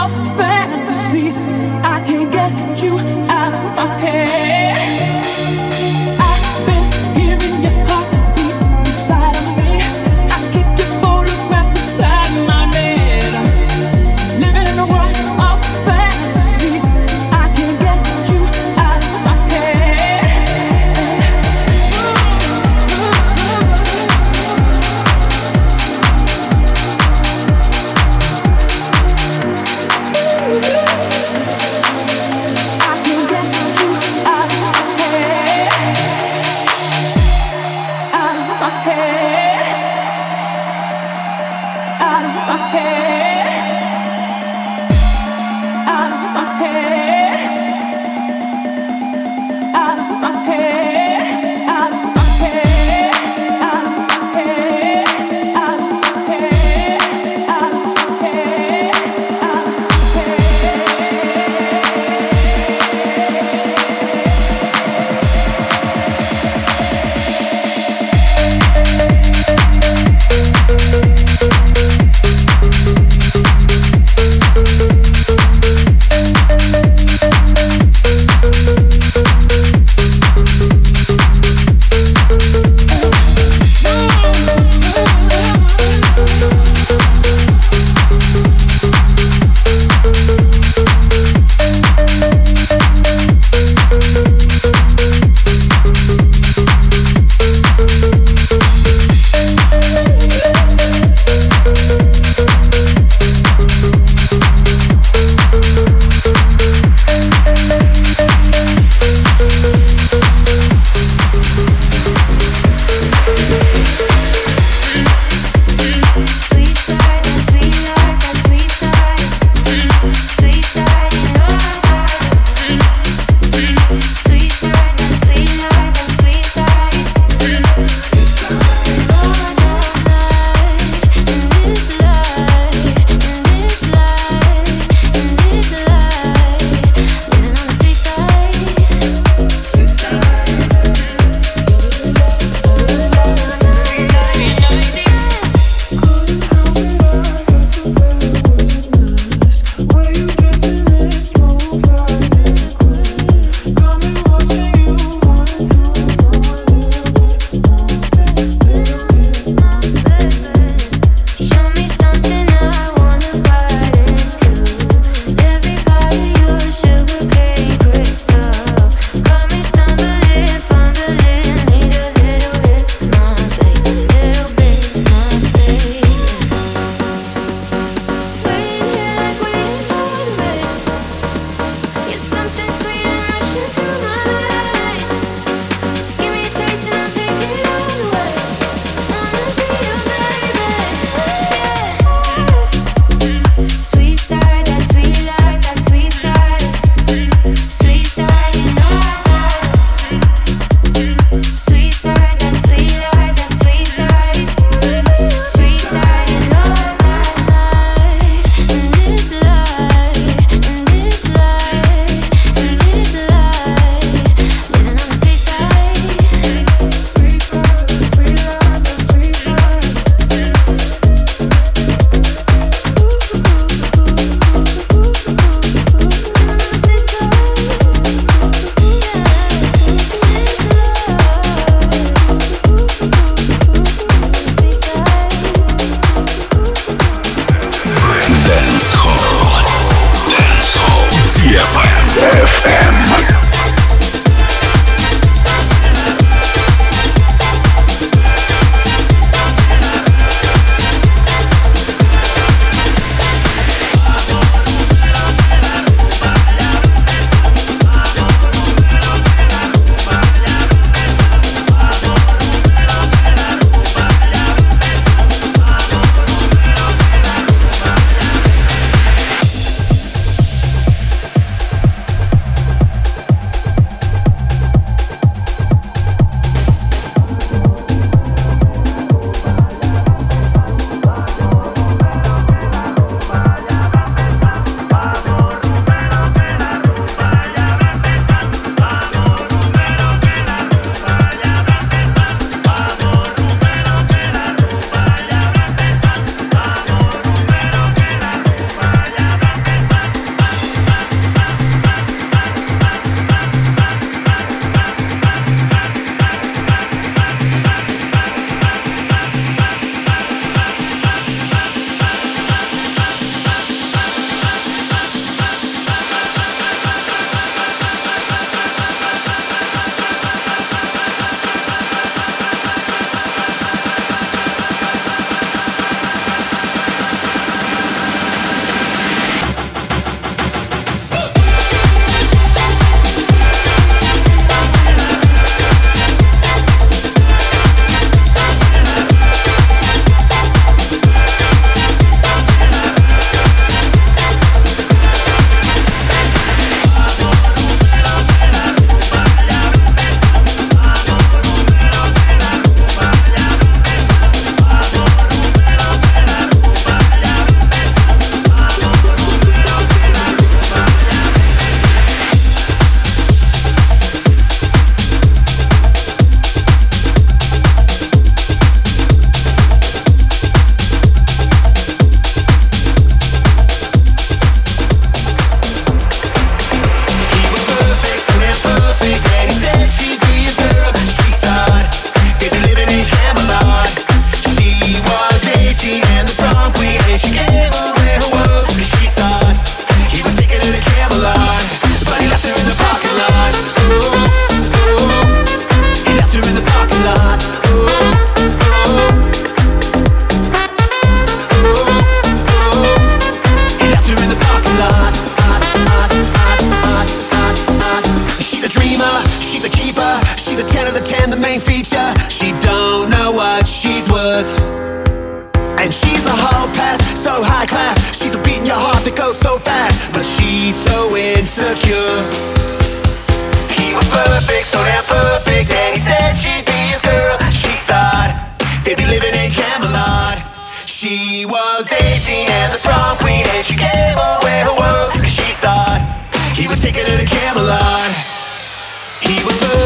Of fantasies. I can't get you out of my head.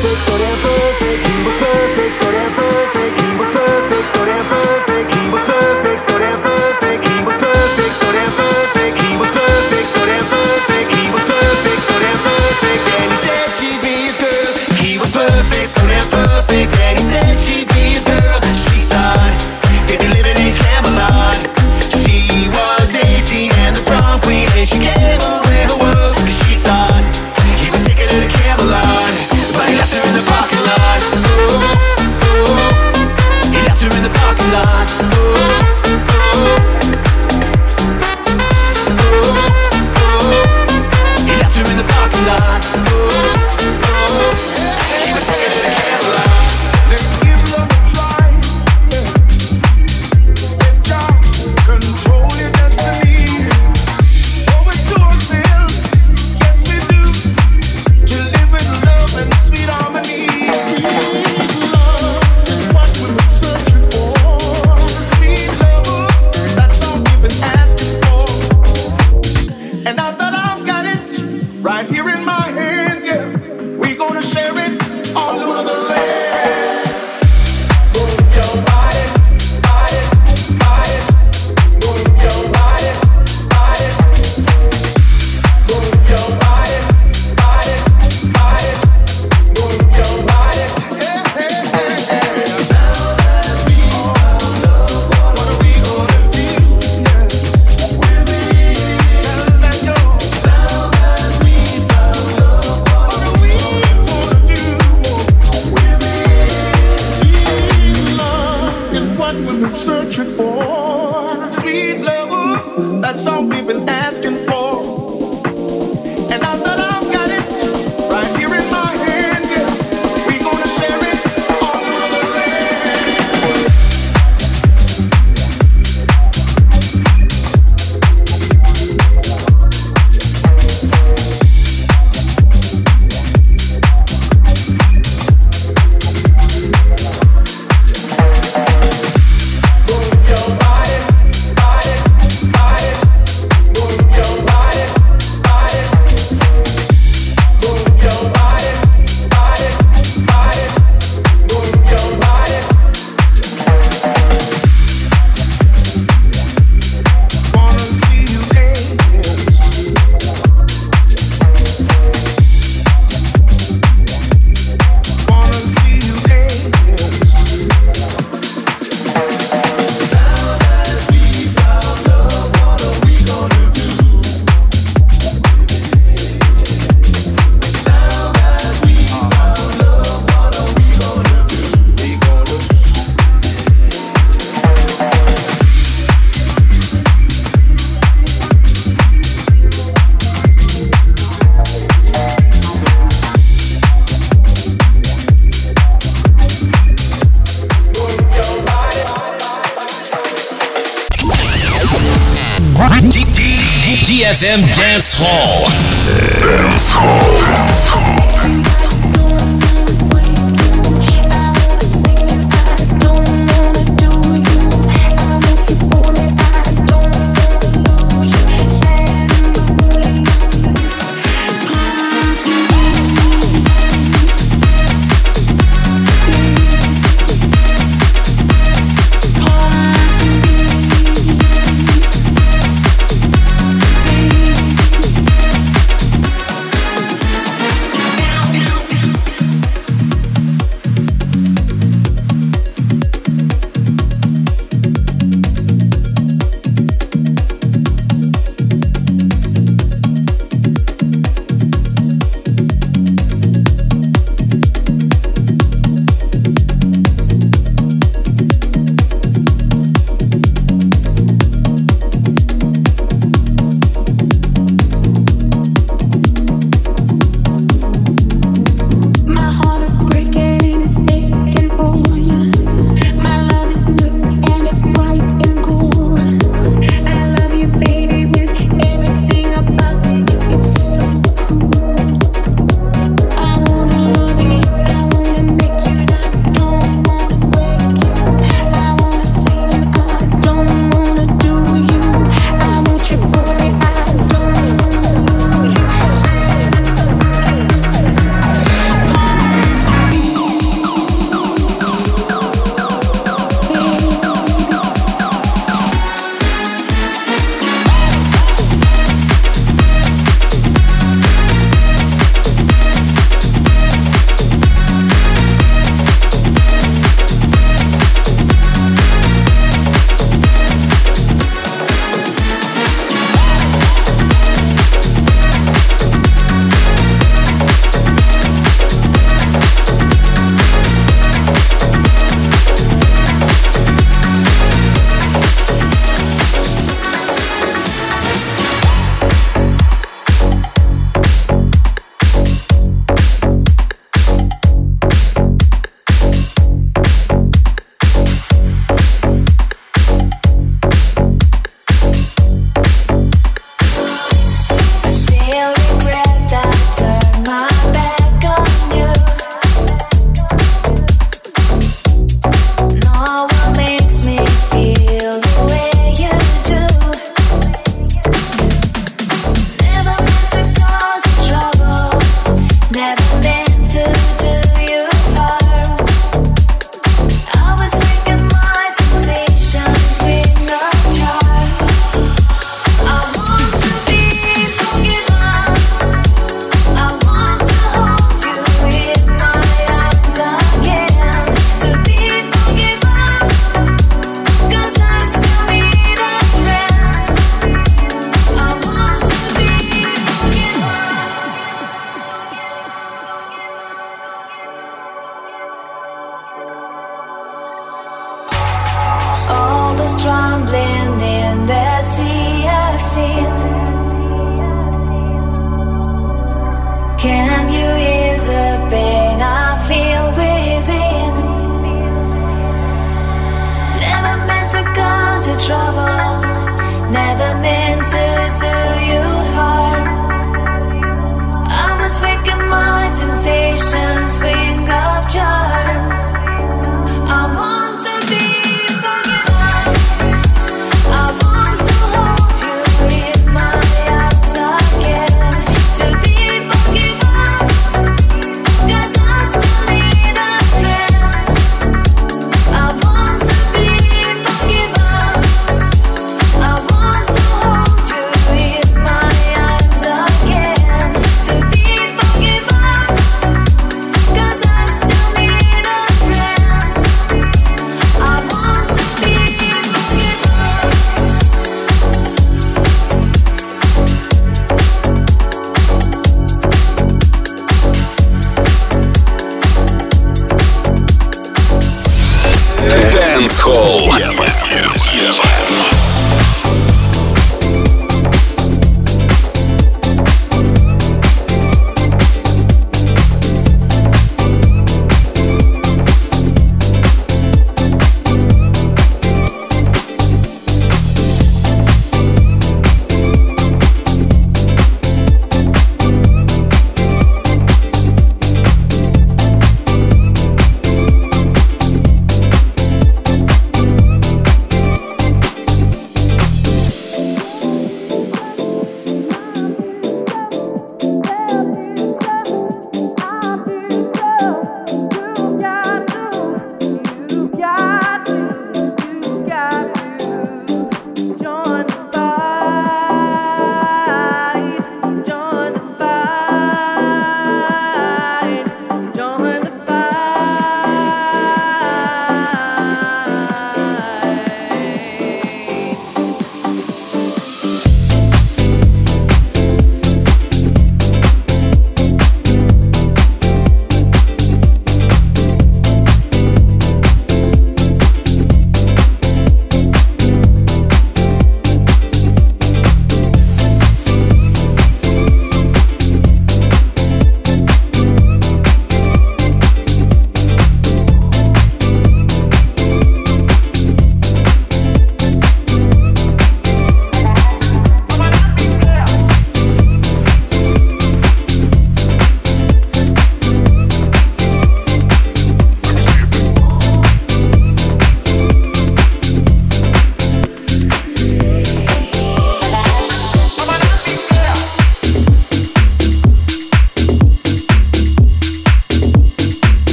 Soy todo been searching for. Sweet love, that's all we've been asking for. FM Dance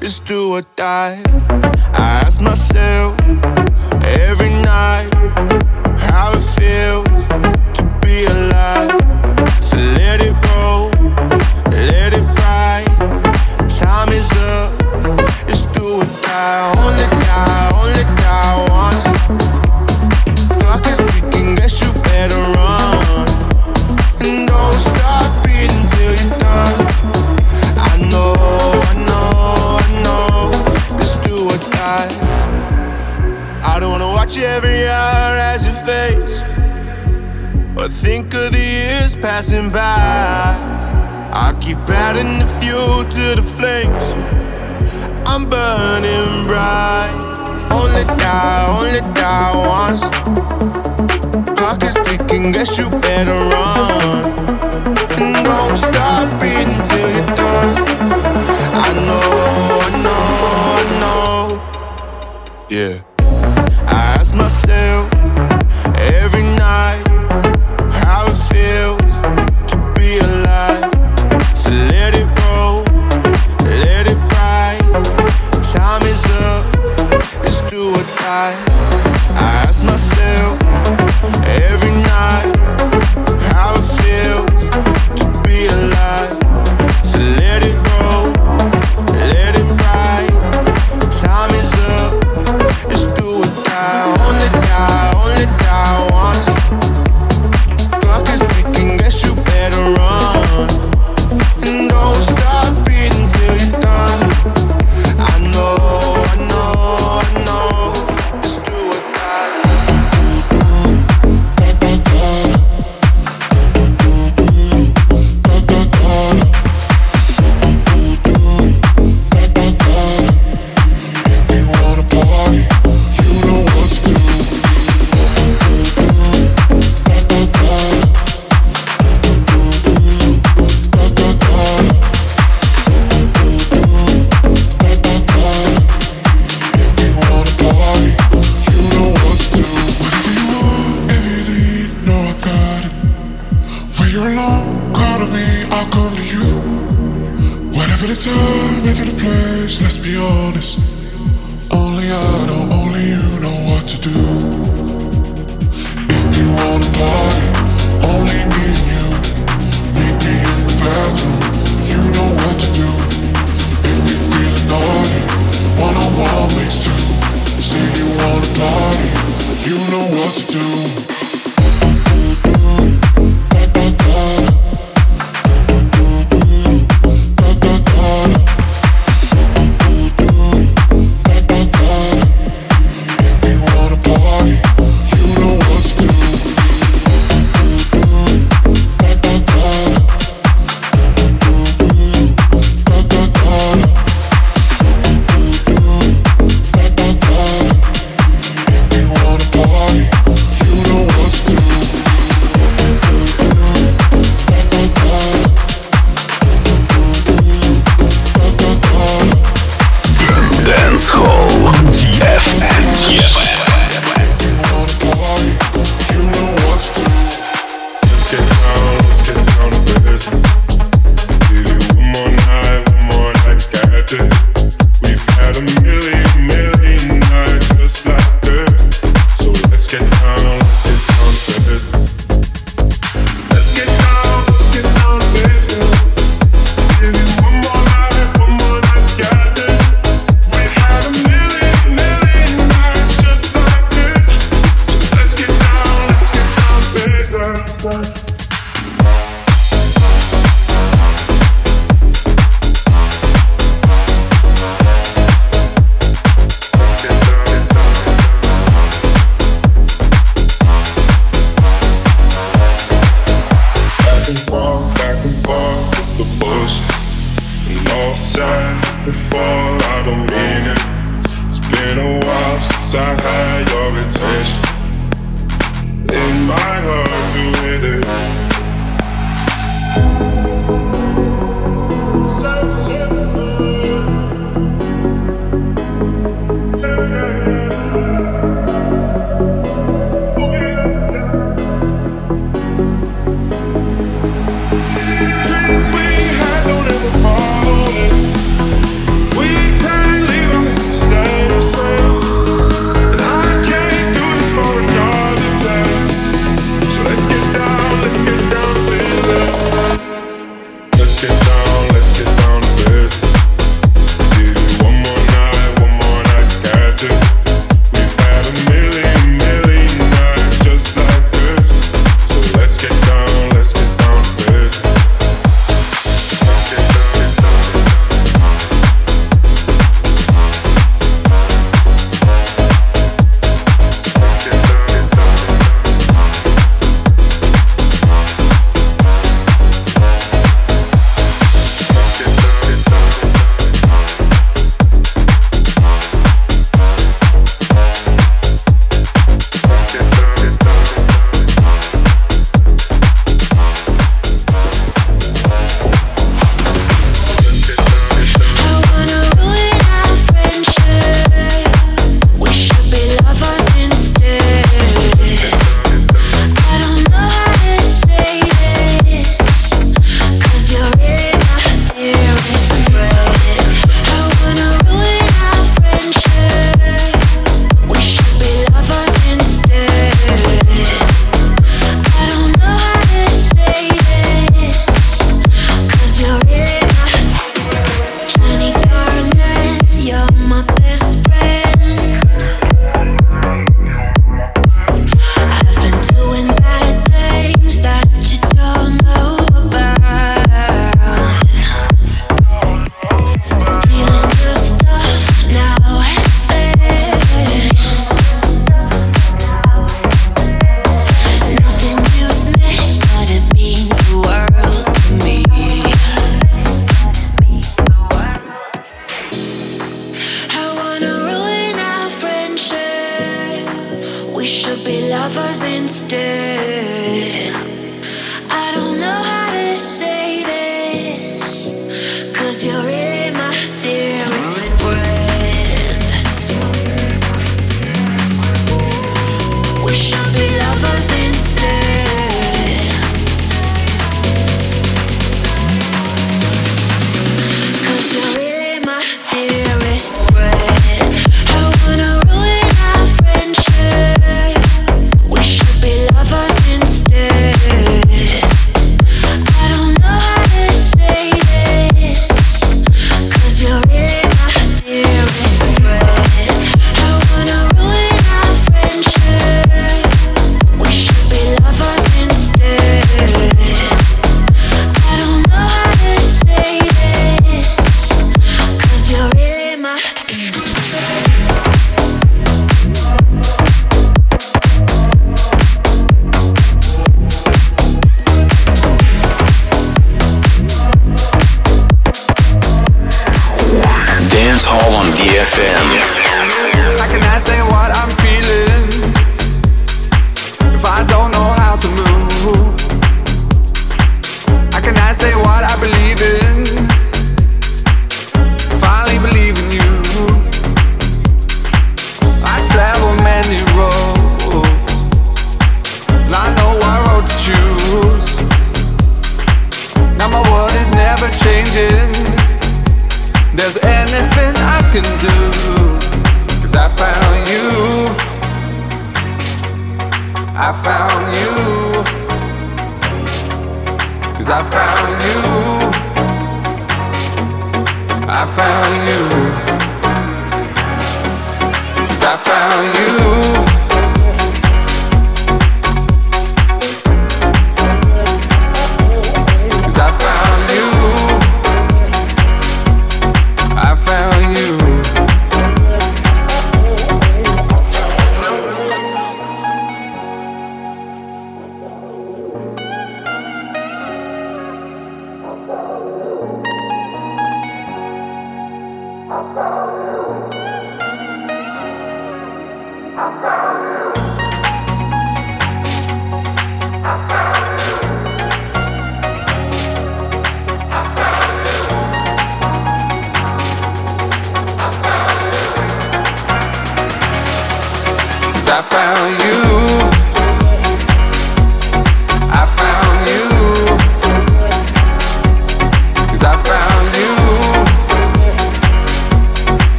It's do or die. I ask myself every night how it feels to be alive. passing by. I keep adding the fuel to the flames. I'm burning bright. Only die, only die once. Clock is ticking, guess you better run. And don't stop beating till you're done. I know, I know, I know. Yeah. I ask myself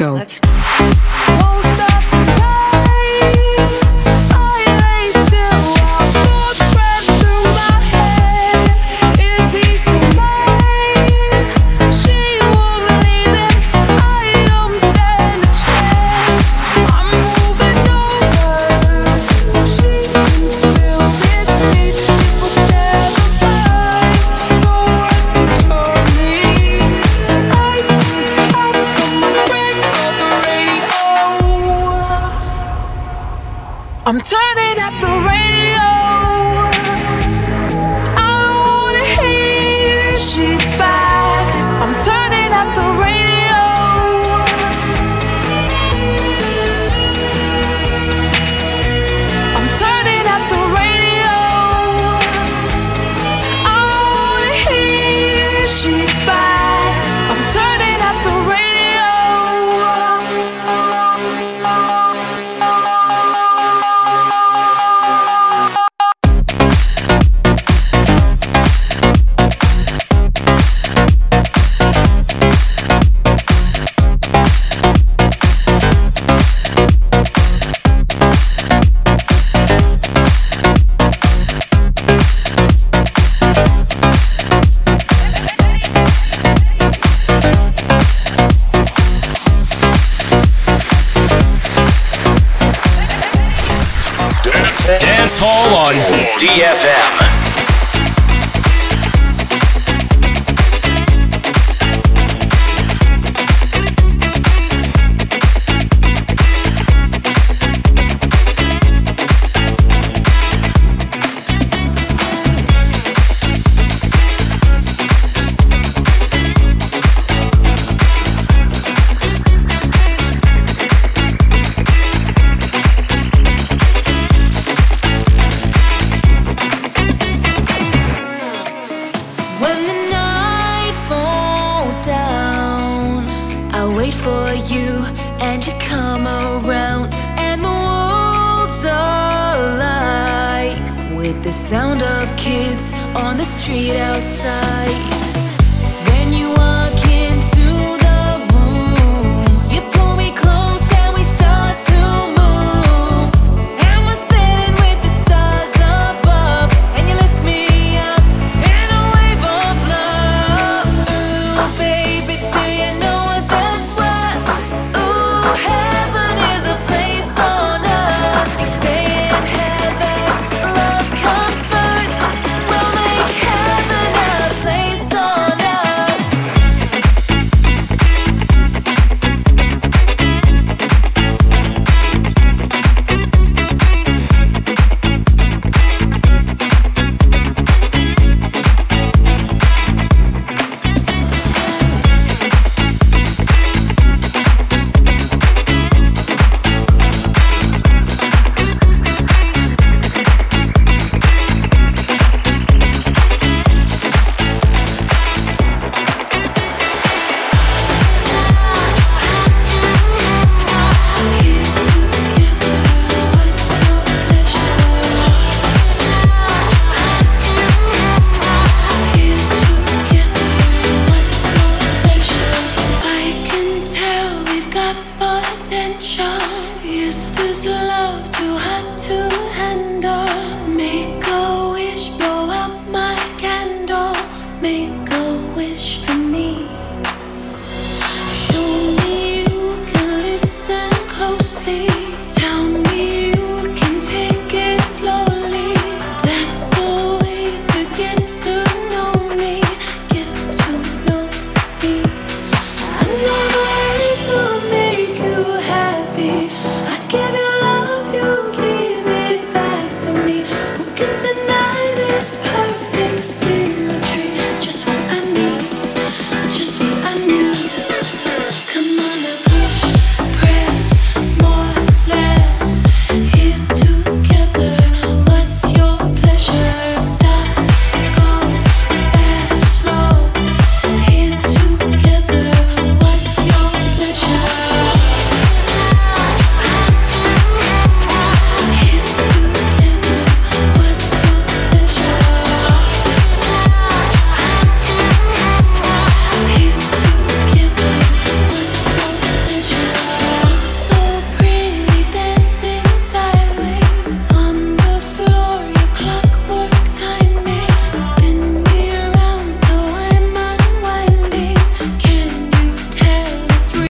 Let's go. I'm turning. Dance Hall on DFM.